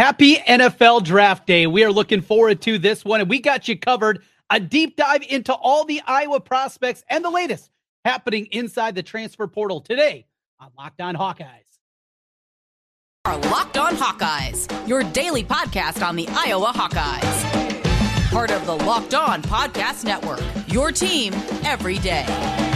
Happy NFL Draft Day. We are looking forward to this one, and we got you covered. A deep dive into all the Iowa prospects and the latest happening inside the transfer portal today on Locked On Hawkeyes. Our Locked On Hawkeyes, your daily podcast on the Iowa Hawkeyes. Part of the Locked On Podcast Network, your team every day.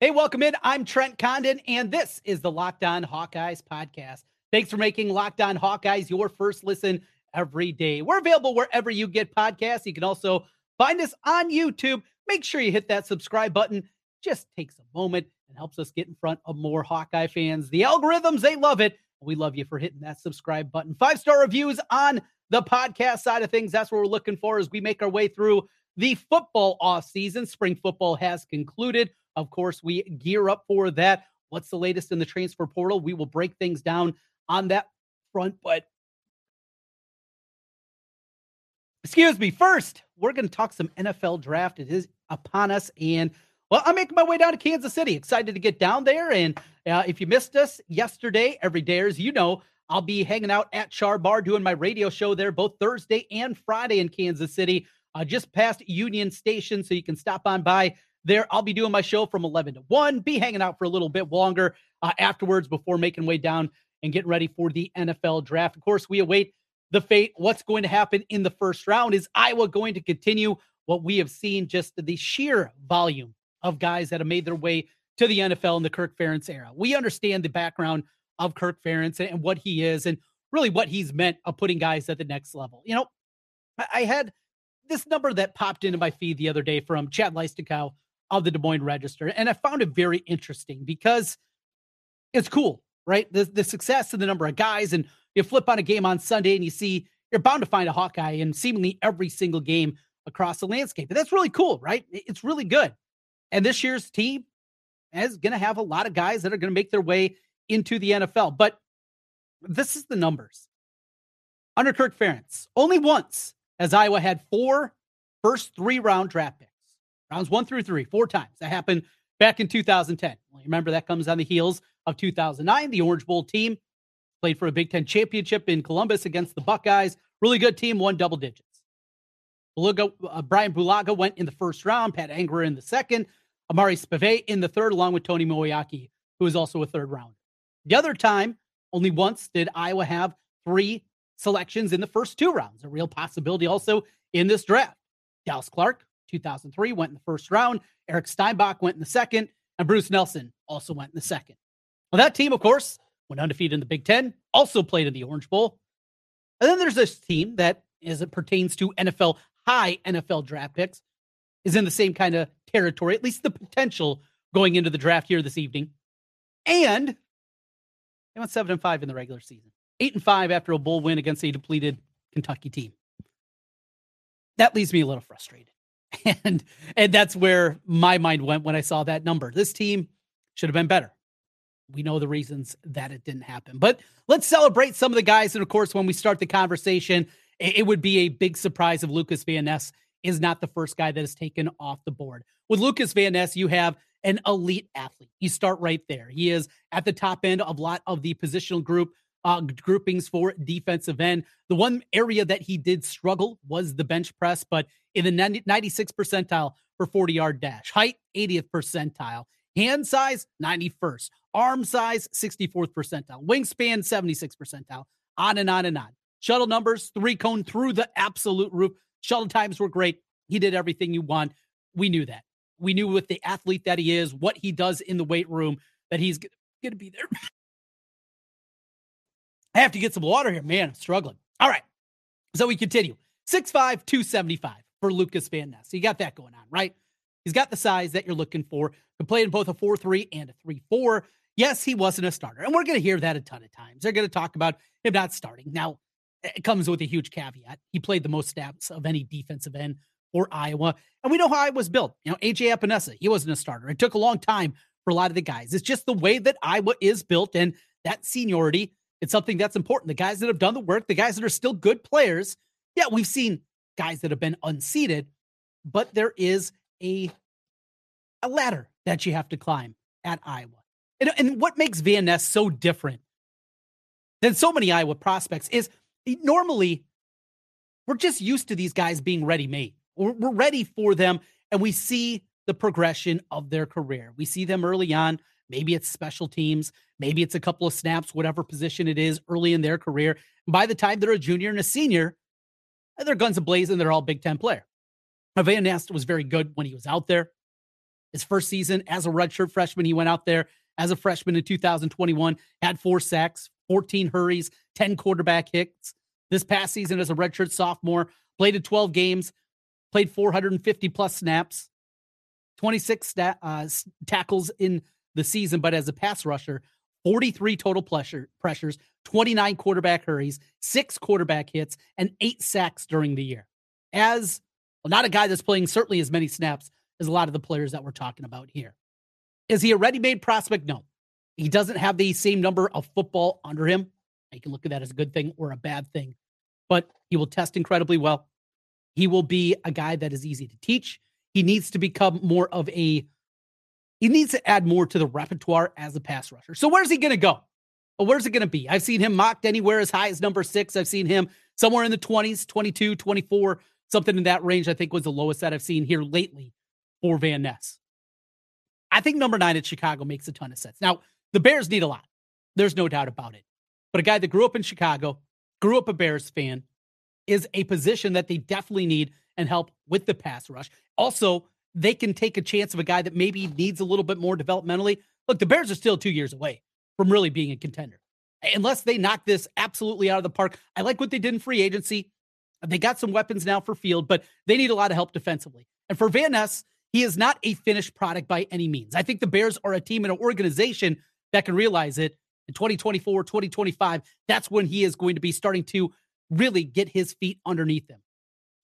Hey, welcome in. I'm Trent Condon, and this is the Locked On Hawkeyes podcast. Thanks for making Locked On Hawkeyes your first listen every day. We're available wherever you get podcasts. You can also find us on YouTube. Make sure you hit that subscribe button. Just takes a moment and helps us get in front of more Hawkeye fans. The algorithms, they love it. We love you for hitting that subscribe button. Five star reviews on the podcast side of things. That's what we're looking for as we make our way through the football off season. Spring football has concluded. Of course, we gear up for that. What's the latest in the transfer portal? We will break things down on that front. But excuse me, first, we're going to talk some NFL draft. It is upon us. And well, I'm making my way down to Kansas City. Excited to get down there. And uh, if you missed us yesterday, every day, as you know, I'll be hanging out at Char Bar doing my radio show there both Thursday and Friday in Kansas City, uh, just past Union Station. So you can stop on by there. I'll be doing my show from 11 to 1, be hanging out for a little bit longer uh, afterwards before making way down and getting ready for the NFL draft. Of course, we await the fate. What's going to happen in the first round? Is Iowa going to continue what we have seen, just the sheer volume of guys that have made their way to the NFL in the Kirk Ferentz era? We understand the background of Kirk Ferentz and what he is and really what he's meant of putting guys at the next level. You know, I had this number that popped into my feed the other day from Chad Leistikow of the Des Moines Register. And I found it very interesting because it's cool, right? The, the success of the number of guys, and you flip on a game on Sunday and you see you're bound to find a Hawkeye in seemingly every single game across the landscape. And that's really cool, right? It's really good. And this year's team is going to have a lot of guys that are going to make their way into the NFL. But this is the numbers. Under Kirk Ferentz, only once has Iowa had four first three round draft picks rounds one through three, four times. That happened back in 2010. Well, remember, that comes on the heels of 2009. The Orange Bowl team played for a Big Ten championship in Columbus against the Buckeyes. Really good team, won double digits. Uh, Brian Bulaga went in the first round, Pat Angerer in the second, Amari Spievey in the third, along with Tony Moeaki, who was also a third rounder. The other time, only once did Iowa have three selections in the first two rounds, a real possibility also in this draft. Dallas Clark, 2003 went in the first round. Eric Steinbach went in the second, and Bruce Nelson also went in the second. Well, that team, of course, went undefeated in the Big Ten, also played in the Orange Bowl. And then there's this team that, as it pertains to NFL, high NFL draft picks, is in the same kind of territory, at least the potential going into the draft here this evening. And they went seven and five in the regular season, eight and five after a bowl win against a depleted Kentucky team. That leaves me a little frustrated. And and that's where my mind went when I saw that number. This team should have been better. We know the reasons that it didn't happen. But let's celebrate some of the guys. And of course, when we start the conversation, it, would be a big surprise if Lukas Van Ness is not the first guy that is taken off the board. With Lukas Van Ness, you have an elite athlete. You start right there. He is at the top end of a lot of the positional group uh, groupings for defensive end. The one area that he did struggle was the bench press, but in the 96th percentile for 40 yard dash, height 80th percentile, hand size 91st, arm size 64th percentile, wingspan 76th percentile, on and on and on. Shuttle numbers, three cone through the absolute roof. Shuttle times were great. He did everything you want. We knew that. We knew with the athlete that he is, what he does in the weight room, that he's going to be there. I have to get some water here. Man, I'm struggling. All right. So we continue. 6'5, 275 for Lukas Van Ness. So you got that going on, right? He's got the size that you're looking for. Can play in both a 4 3 and a 3 4. Yes, he wasn't a starter. And we're going to hear that a ton of times. They're going to talk about him not starting. Now, it comes with a huge caveat. He played the most snaps of any defensive end for Iowa. And we know how I was built. You know, AJ Epenesa, he wasn't a starter. It took a long time for a lot of the guys. It's just the way that Iowa is built. And that seniority it's something that's important. The guys that have done the work, the guys that are still good players. Yeah, we've seen guys that have been unseated, but there is a a ladder that you have to climb at Iowa. And, and what makes Ness so different than so many Iowa prospects is eh, normally we're just used to these guys being ready made. We're, we're ready for them, and we see the progression of their career. We see them early on. Maybe it's special teams, maybe it's a couple of snaps, whatever position it is early in their career. by the time they're a junior and a senior, they're guns ablazing. They're all Big Ten player. Van Ness was very good when he was out there. His first season as a redshirt freshman, he went out there as a freshman in 2021, had four sacks, 14 hurries, 10 quarterback hits. This past season as a redshirt sophomore, played in 12 games, played 450 plus snaps, 26 stat, uh, tackles in the season, but as a pass rusher, 43 total pressure, pressures, 29 quarterback hurries, six quarterback hits, and eight sacks during the year. As well, not a guy that's playing certainly as many snaps as a lot of the players that we're talking about here. Is he a ready made prospect? No. He doesn't have the same number of football under him. You can look at that as a good thing or a bad thing, but he will test incredibly well. He will be a guy that is easy to teach. He needs to become more of a, he needs to add more to the repertoire as a pass rusher. So where's he going to go? Where's it going to be? I've seen him mocked anywhere as high as number six. I've seen him somewhere in the 20s, 22, 24, something in that range, I think was the lowest that I've seen here lately for Van Ness. I think number nine at Chicago makes a ton of sense. Now, the Bears need a lot. There's no doubt about it. But a guy that grew up in Chicago, grew up a Bears fan, is a position that they definitely need and help with the pass rush. Also, they can take a chance of a guy that maybe needs a little bit more developmentally. Look, the Bears are still two years away from really being a contender. Unless they knock this absolutely out of the park. I like what they did in free agency. They got some weapons now for field, but they need a lot of help defensively. And for Van Ness, he is not a finished product by any means. I think the Bears are a team and an organization that can realize it in 2024, 2025. That's when he is going to be starting to really get his feet underneath him.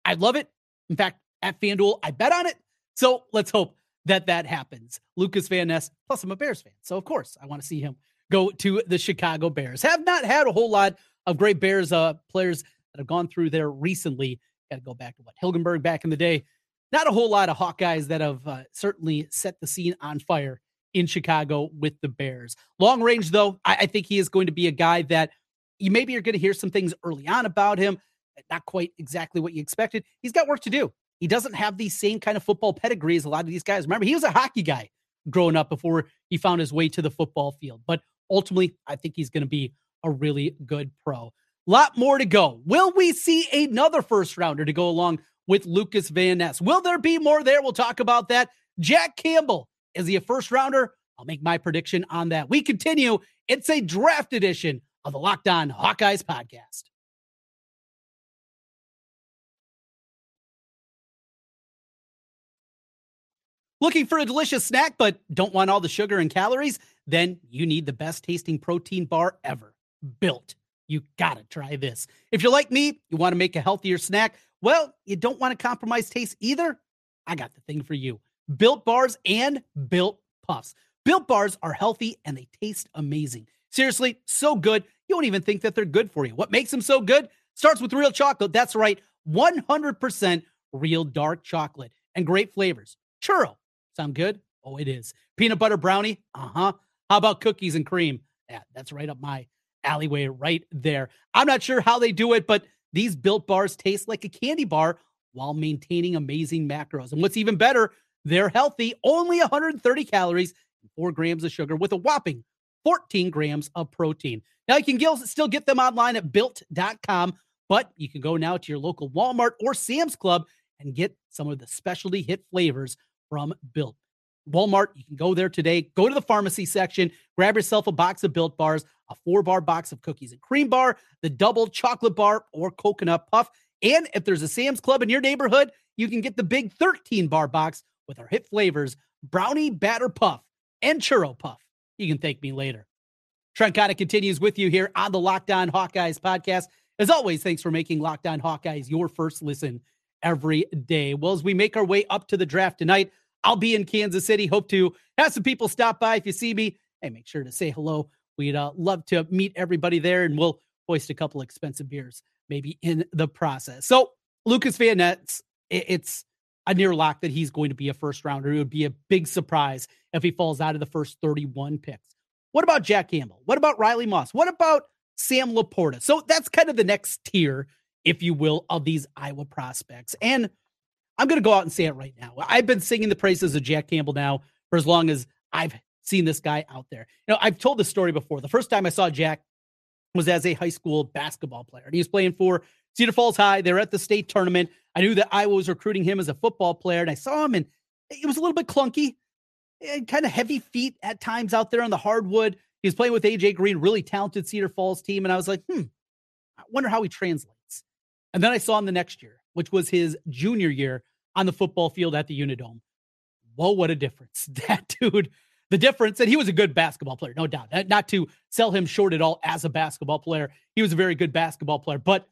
I love it. In fact, at FanDuel, I bet on it. So let's hope that that happens. Lukas Van Ness, plus I'm a Bears fan. So of course, I want to see him go to the Chicago Bears. Have not had a whole lot of great Bears uh, players that have gone through there recently. Got to go back to what Hilgenberg back in the day not a whole lot of Hawkeyes that have uh, certainly set the scene on fire in Chicago with the Bears. Long range, though, I, I think he is going to be a guy that you maybe you're going to hear some things early on about him, not quite exactly what you expected. He's got work to do. He doesn't have the same kind of football pedigree as a lot of these guys. Remember, he was a hockey guy growing up before he found his way to the football field. But ultimately, I think he's going to be a really good pro. Lot more to go. Will we see another first rounder to go along with Lukas Van Ness. Will there be more there? We'll talk about that. Jack Campbell, is he a first rounder? I'll make my prediction on that. We continue. It's a draft edition of the Locked On Hawkeyes podcast. Looking for a delicious snack, but don't want all the sugar and calories? Then you need the best tasting protein bar ever. Built. You gotta try this. If you're like me, you want to make a healthier snack well, you don't want to compromise taste either? I got the thing for you. Built bars and built puffs. Built bars are healthy and they taste amazing. Seriously, so good, you won't even think that they're good for you. What makes them so good? Starts with real chocolate. That's right, 100% real dark chocolate and great flavors. Churro. Sound good? Oh, it is. Peanut butter brownie? Uh huh. How about cookies and cream? Yeah, that's right up my alleyway right there. I'm not sure how they do it, but these built bars taste like a candy bar while maintaining amazing macros. And what's even better, they're healthy, only 130 calories and 4 grams of sugar with a whopping 14 grams of protein. Now you can still get them online at built.com, but you can go now to your local Walmart or Sam's Club and get some of the specialty hit flavors from Built. Walmart, you can go there today. Go to the pharmacy section, grab yourself a box of built bars, a four bar box of cookies and cream bar, the double chocolate bar, or coconut puff. And if there's a Sam's Club in your neighborhood, you can get the big 13 bar box with our hit flavors brownie batter puff and churro puff. You can thank me later. Trent Condon continues with you here on the Locked On Hawkeyes podcast. As always, thanks for making Locked On Hawkeyes your first listen every day. Well, as we make our way up to the draft tonight, I'll be in Kansas City. Hope to have some people stop by. If you see me, hey, make sure to say hello. We'd uh, love to meet everybody there, and we'll hoist a couple expensive beers maybe in the process. So Lukas Van Ness, it's a near lock that he's going to be a first rounder. It would be a big surprise if he falls out of the first 31 picks. What about Jack Campbell? What about Riley Moss? What about Sam LaPorta? So that's kind of the next tier, if you will, of these Iowa prospects. And I'm going to go out and say it right now. I've been singing the praises of Jack Campbell now for as long as I've seen this guy out there. You know, I've told this story before. The first time I saw Jack was as a high school basketball player. And he was playing for Cedar Falls High. They were at the state tournament. I knew that Iowa was recruiting him as a football player, and I saw him, and it was a little bit clunky, and kind of heavy feet at times out there on the hardwood. He was playing with AJ Green, really talented Cedar Falls team, and I was like, hmm, I wonder how he translates. And then I saw him the next year, which was his junior year on the football field at the Unidome. Whoa, what a difference. That dude, the difference, and he was a good basketball player, no doubt. Not to sell him short at all as a basketball player. He was a very good basketball player, but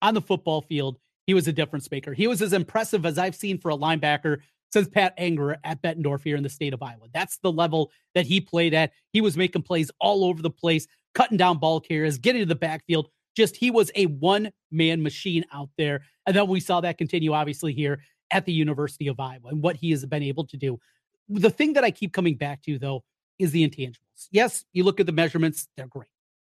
on the football field, he was a difference maker. He was as impressive as I've seen for a linebacker since Pat Angerer at Bettendorf here in the state of Iowa. That's the level that he played at. He was making plays all over the place, cutting down ball carriers, getting to the backfield. Just he was a one man machine out there. And then we saw that continue, obviously, here at the University of Iowa and what he has been able to do. The thing that I keep coming back to, though, is the intangibles. Yes, you look at the measurements, they're great.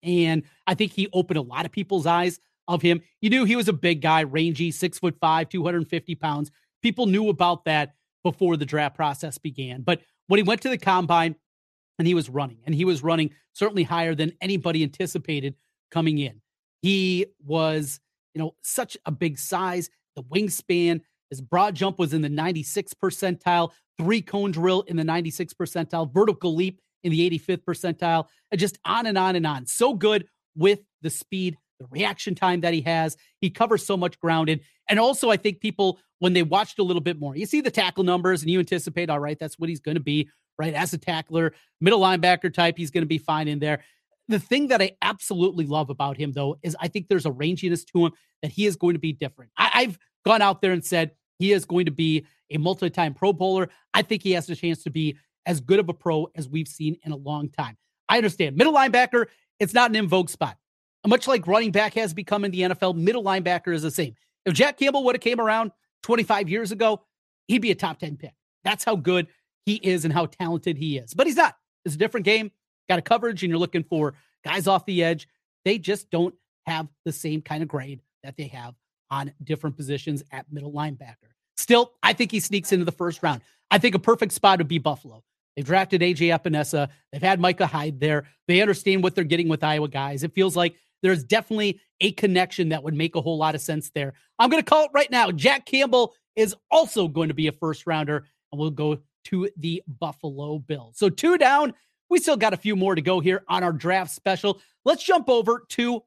And I think he opened a lot of people's eyes of him. You knew he was a big guy, rangy, six foot five, 250 pounds. People knew about that before the draft process began. But when he went to the combine and he was running, and he was running certainly higher than anybody anticipated coming in, he was, you know, such a big size, the wingspan, his broad jump was in the 96th percentile, three cone drill in the 96th percentile, vertical leap in the 85th percentile, and just on and on and on. So good with the speed, the reaction time that he has. He covers so much ground. And, and also, I think people, when they watched a little bit more, you see the tackle numbers and you anticipate, all right, that's what he's going to be, right? As a tackler, middle linebacker type, he's going to be fine in there. The thing that I absolutely love about him, though, is I think there's a ranginess to him that he is going to be different. I, I've gone out there and said he is going to be a multi time Pro Bowler. I think he has a chance to be as good of a pro as we've seen in a long time. I understand. Middle linebacker, it's not an in vogue spot. Much like running back has become in the NFL, middle linebacker is the same. If Jack Campbell would have came around 25 years ago, he'd be a top 10 pick. That's how good he is and how talented he is. But he's not. It's a different game. Got a coverage, and you're looking for guys off the edge. They just don't have the same kind of grade that they have on different positions at middle linebacker. Still, I think he sneaks into the first round. I think a perfect spot would be Buffalo. They've drafted AJ Epenesa. They've had Micah Hyde there. They understand what they're getting with Iowa guys. It feels like there's definitely a connection that would make a whole lot of sense there. I'm going to call it right now. Jack Campbell is also going to be a first rounder, and we'll go to the Buffalo Bills. So, two down. We still got a few more to go here on our draft special. Let's jump over to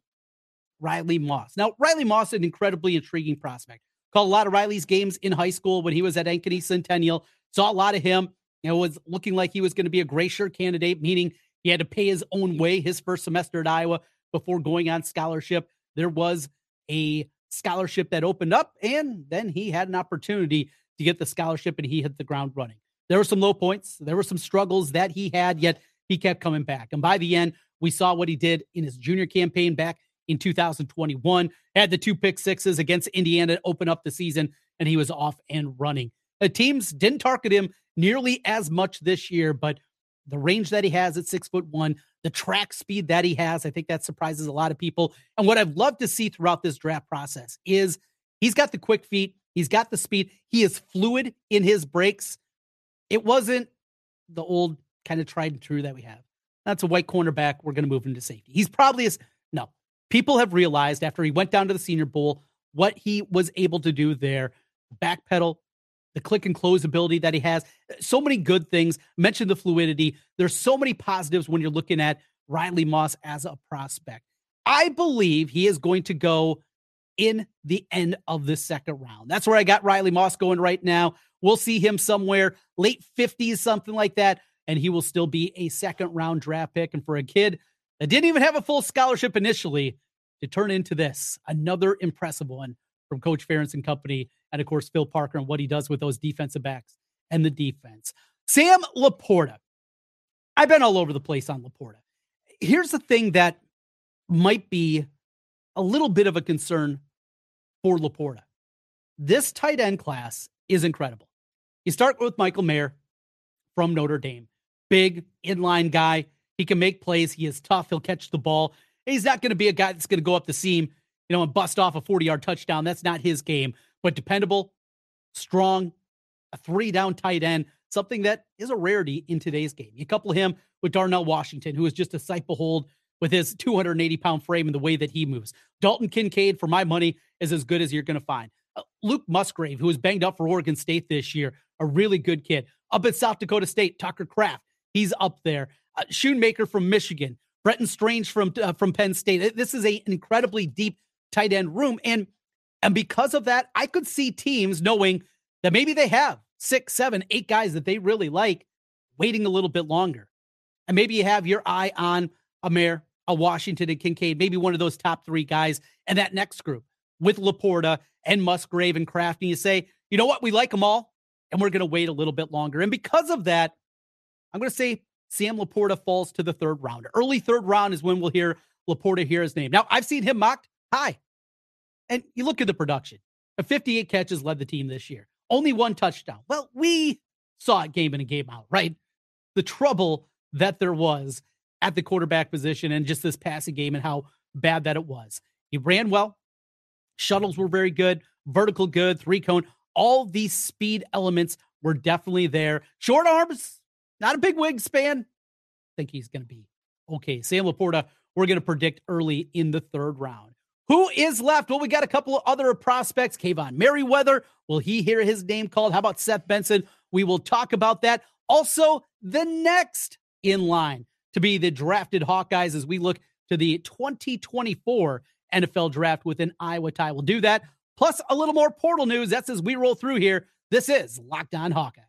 Riley Moss. Now, Riley Moss, is an incredibly intriguing prospect. Called a lot of Riley's games in high school when he was at Ankeny Centennial. Saw a lot of him. Know, was looking like he was going to be a gray shirt candidate, meaning he had to pay his own way his first semester at Iowa before going on scholarship. There was a scholarship that opened up, and then he had an opportunity to get the scholarship and he hit the ground running. There were some low points, there were some struggles that he had, yet he kept coming back. And by the end, we saw what he did in his junior campaign back in 2021. Had the two pick sixes against Indiana open up the season, and he was off and running. The teams didn't target him nearly as much this year, but the range that he has at six foot one, the track speed that he has, I think that surprises a lot of people. And what I've loved to see throughout this draft process is he's got the quick feet, he's got the speed, he is fluid in his breaks. It wasn't the old kind of tried and true that we have. That's a white cornerback. We're going to move him to safety. He's probably as no. People have realized after he went down to the Senior Bowl what he was able to do there. Backpedal, the click and close ability that he has. So many good things. Mentioned the fluidity. There's so many positives when you're looking at Riley Moss as a prospect. I believe he is going to go in the end of the second round. That's where I got Riley Moss going right now. We'll see him somewhere late 50s, something like that, and he will still be a second round draft pick. And for a kid that didn't even have a full scholarship initially to turn into this, another impressive one from Coach Ferentz and company and of course Phil Parker and what he does with those defensive backs and the defense. Sam LaPorta. I've been all over the place on LaPorta. Here's the thing that might be a little bit of a concern for LaPorta. this tight end class is incredible. You start with Michael Mayer from Notre Dame, big inline guy. He can make plays. He is tough. He'll catch the ball. He's not going to be a guy that's going to go up the seam, you know, and bust off a 40 yard touchdown. That's not his game, but dependable, strong, a three down tight end, something that is a rarity in today's game. You couple him with Darnell Washington, who is just a sight behold with his 280 pound frame and the way that he moves. Dalton Kincaid, for my money, is as good as you're going to find. Uh, Luke Musgrave, who was banged up for Oregon State this year, a really good kid. Up at South Dakota State, Tucker Kraft, he's up there. Uh, Schoonmaker from Michigan, Brenton Strange from uh, from Penn State. This is an incredibly deep tight end room, and and because of that, I could see teams knowing that maybe they have six, seven, eight guys that they really like, waiting a little bit longer, and maybe you have your eye on a Mayer, a Washington, and Kincaid, maybe one of those top three guys, and that next group with Laporta and Musgrave and Kraft, and you say, you know what, we like them all, and we're going to wait a little bit longer, and because of that, I'm going to say Sam Laporta falls to the third round. Early third round is when we'll hear Laporta hear his name. Now, I've seen him mocked high. And you look at the production. A 58 catches led the team this year. Only one touchdown. Well, we saw it game in and game out, right? The trouble that there was at the quarterback position and just this passing game and how bad that it was. He ran well. Shuttles were very good, vertical good, three cone. All these speed elements were definitely there. Short arms, not a big wingspan. think he's going to be okay. Sam Laporta, we're going to predict early in the third round. Who is left? Well, we got a couple of other prospects. Kaevon Merriweather, will he hear his name called? How about Seth Benson? We will talk about that. Also, the next in line to be the drafted Hawkeyes as we look to the 2024 NFL draft with an Iowa tie. We'll do that. Plus, a little more portal news. That's as we roll through here. This is Locked On Hawkeyes.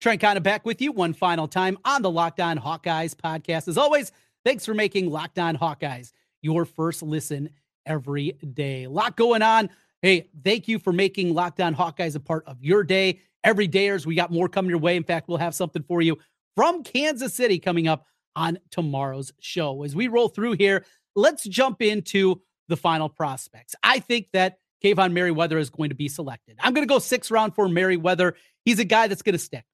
Trent Condon back with you one final time on the Locked On Hawkeyes podcast. As always, thanks for making Locked On Hawkeyes your first listen every day. A lot going on. Hey, thank you for making Locked On Hawkeyes a part of your day. Every dayers, we got more coming your way. In fact, we'll have something for you from Kansas City coming up on tomorrow's show. As we roll through here, let's jump into the final prospects. I think that Kaevon Merriweather is going to be selected. I'm going to go six round for Merriweather. He's a guy that's going to stick.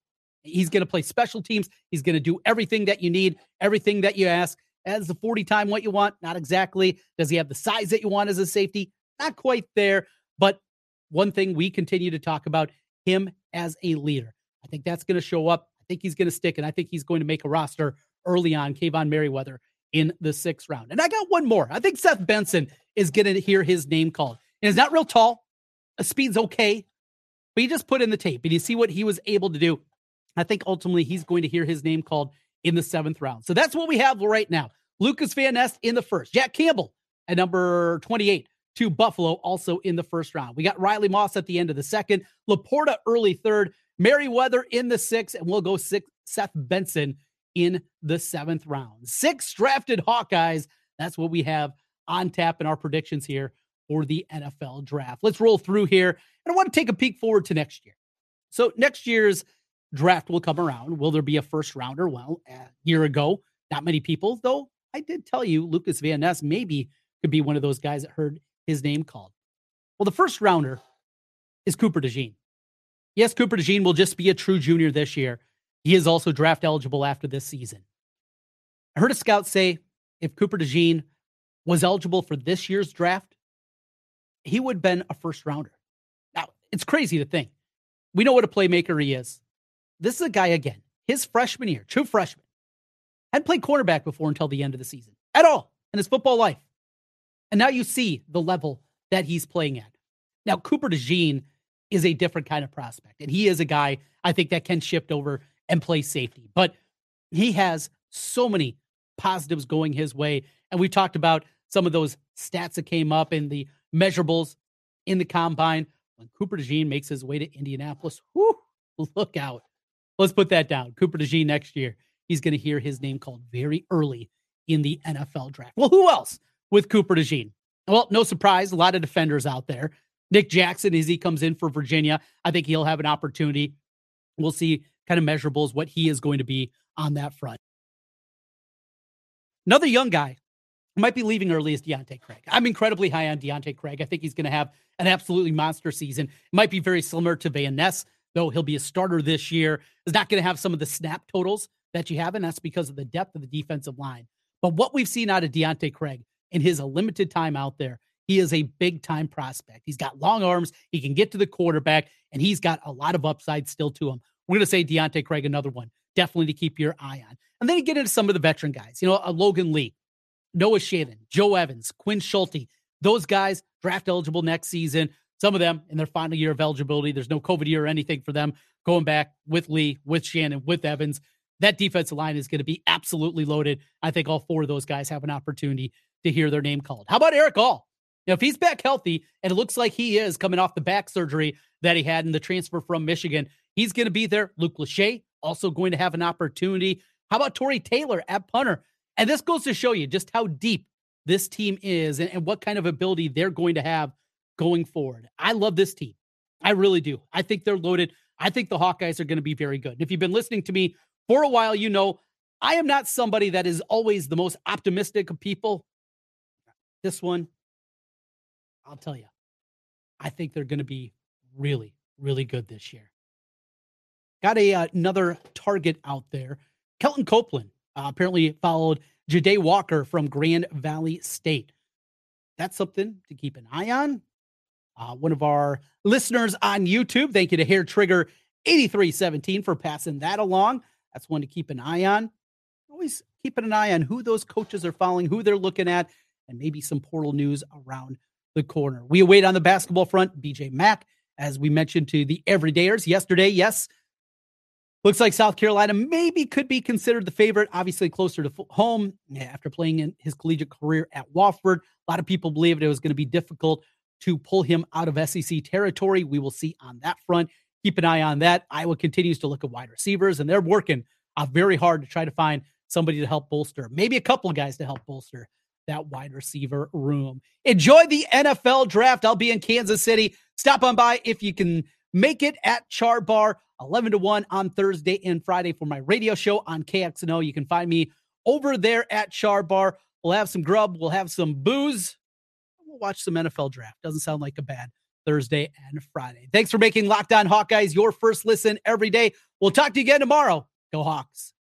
He's going to play special teams. He's going to do everything that you need, everything that you ask. As the 40 time what you want? Not exactly. Does he have the size that you want as a safety? Not quite there. But one thing we continue to talk about him as a leader. I think that's going to show up. I think he's going to stick, and I think he's going to make a roster early on. Kaevon Merriweather in the sixth round. And I got one more. I think Seth Benson is going to hear his name called. And he's not real tall. The speed's okay, but you just put in the tape and you see what he was able to do I think ultimately he's going to hear his name called in the seventh round. So that's what we have right now. Lukas Van Ness in the first, Jack Campbell at number 28 to Buffalo, also in the first round. We got Riley Moss at the end of the second, Laporta early third, Merriweather in the sixth, and we'll go six, Seth Benson in the seventh round. Six drafted Hawkeyes. That's what we have on tap in our predictions here for the NFL draft. Let's roll through here. And I want to take a peek forward to next year. So, next year's draft will come around. Will there be a first rounder? Well, a year ago, not many people, though I did tell you Lukas Van Ness maybe could be one of those guys that heard his name called. Well, the first rounder is Cooper DeJean. Yes, Cooper DeJean will just be a true junior this year. He is also draft eligible after this season. I heard a scout say if Cooper DeJean was eligible for this year's draft, he would have been a first rounder. Now, it's crazy to think. We know what a playmaker he is. This is a guy again, his freshman year, true freshman, hadn't played cornerback before until the end of the season at all in his football life. And now you see the level that he's playing at. Now, Cooper DeJean is a different kind of prospect, and he is a guy I think that can shift over and play safety. But he has so many positives going his way. And we talked about some of those stats that came up in the measurables in the combine. When Cooper DeJean makes his way to Indianapolis, whoo, look out. Let's put that down. Cooper DeJean next year, he's going to hear his name called very early in the NFL draft. Well, who else with Cooper DeJean? Well, no surprise, a lot of defenders out there. Nick Jackson, as he comes in for Virginia, I think he'll have an opportunity. We'll see kind of measurables what he is going to be on that front. Another young guy who might be leaving early is Deontae Craig. I'm incredibly high on Deontae Craig. I think he's going to have an absolutely monster season. Might be very similar to Van Ness, though he'll be a starter this year. Is not going to have some of the snap totals that you have, and that's because of the depth of the defensive line. But what we've seen out of Deontae Craig in his limited time out there, he is a big time prospect. He's got long arms, he can get to the quarterback, and he's got a lot of upside still to him. We're going to say Deontae Craig, another one, definitely to keep your eye on. And then you get into some of the veteran guys, you know, a Logan Lee, Noah Shannon, Joe Evans, Quinn Schulte. Those guys draft eligible next season. Some of them in their final year of eligibility. There's no COVID year or anything for them going back with Lee, with Shannon, with Evans. That defensive line is going to be absolutely loaded. I think all four of those guys have an opportunity to hear their name called. How about Erick All? Now, if he's back healthy, and it looks like he is coming off the back surgery that he had in the transfer from Michigan, he's going to be there. Luke Lachey also going to have an opportunity. How about Tory Taylor at punter? And this goes to show you just how deep this team is and, and what kind of ability they're going to have going forward. I love this team. I really do. I think they're loaded. I think the Hawkeyes are going to be very good. And if you've been listening to me for a while, you know I am not somebody that is always the most optimistic of people. This one, I'll tell you, I think they're going to be really, really good this year. Got a uh, another target out there. Kelton Copeland uh, apparently followed Jade Walker from Grand Valley State. That's something to keep an eye on. Uh, one of our listeners on YouTube, thank you to Hair Trigger 8317 for passing that along. That's one to keep an eye on. Always keeping an eye on who those coaches are following, who they're looking at, and maybe some portal news around the corner. We await on the basketball front BJ Mack, as we mentioned to the everydayers yesterday. Yes, Looks like South Carolina maybe could be considered the favorite, obviously closer to home after playing in his collegiate career at Wofford. A lot of people believed it was going to be difficult to pull him out of SEC territory. We will see on that front. Keep an eye on that. Iowa continues to look at wide receivers, and they're working uh, very hard to try to find somebody to help bolster, maybe a couple of guys to help bolster that wide receiver room. Enjoy the NFL draft. I'll be in Kansas City. Stop on by if you can make it at Char Bar. 11 to 1 on Thursday and Friday for my radio show on KXNO. You can find me over there at Char Bar. We'll have some grub, we'll have some booze. Watch some NFL draft. Doesn't sound like a bad Thursday and Friday. Thanks for making Locked On Hawkeyes your first listen every day. We'll talk to you again tomorrow. Go Hawks.